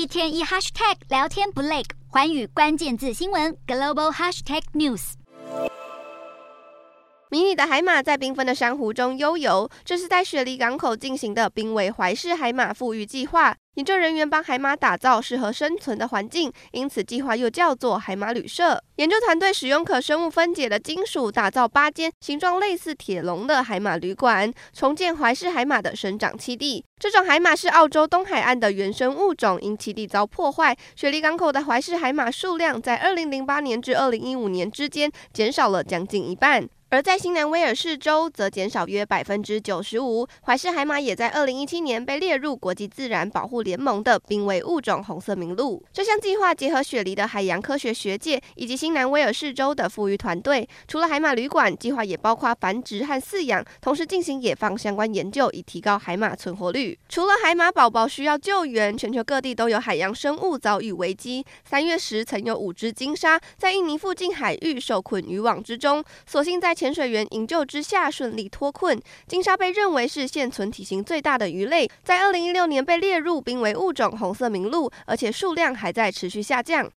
一天一 hashtag 聊天不累，环宇关键字新闻 global hashtag news。迷你的海马在缤纷的珊瑚中悠游，这是在雪梨港口进行的濒危怀氏海马复育计划。研究人员帮海马打造适合生存的环境，因此计划又叫做海马旅社。研究团队使用可生物分解的金属，打造八间形状类似铁笼的海马旅馆，重建怀氏海马的生长栖地。这种海马是澳洲东海岸的原生物种，因栖地遭破坏，雪梨港口的怀氏海马数量在二零零八年至二零一五年之间减少了将近一半。而在新南威尔士州，则减少约百分之九十五。怀氏海马也在二零一七年被列入国际自然保护联盟的濒危物种红色名录。这项计划结合雪梨的海洋科学学界以及新南威尔士州的复育团队，除了海马旅馆，计划也包括繁殖和饲养，同时进行野放相关研究，以提高海马存活率。除了海马宝宝需要救援，全球各地都有海洋生物遭遇危机。三月时，曾有五只鲸鲨在印尼附近海域受困渔网之中，所幸在潜水员营救之下顺利脱困。鲸鲨被认为是现存体型最大的鱼类，在二零一六年被列入因为物种红色名录，而且数量还在持续下降。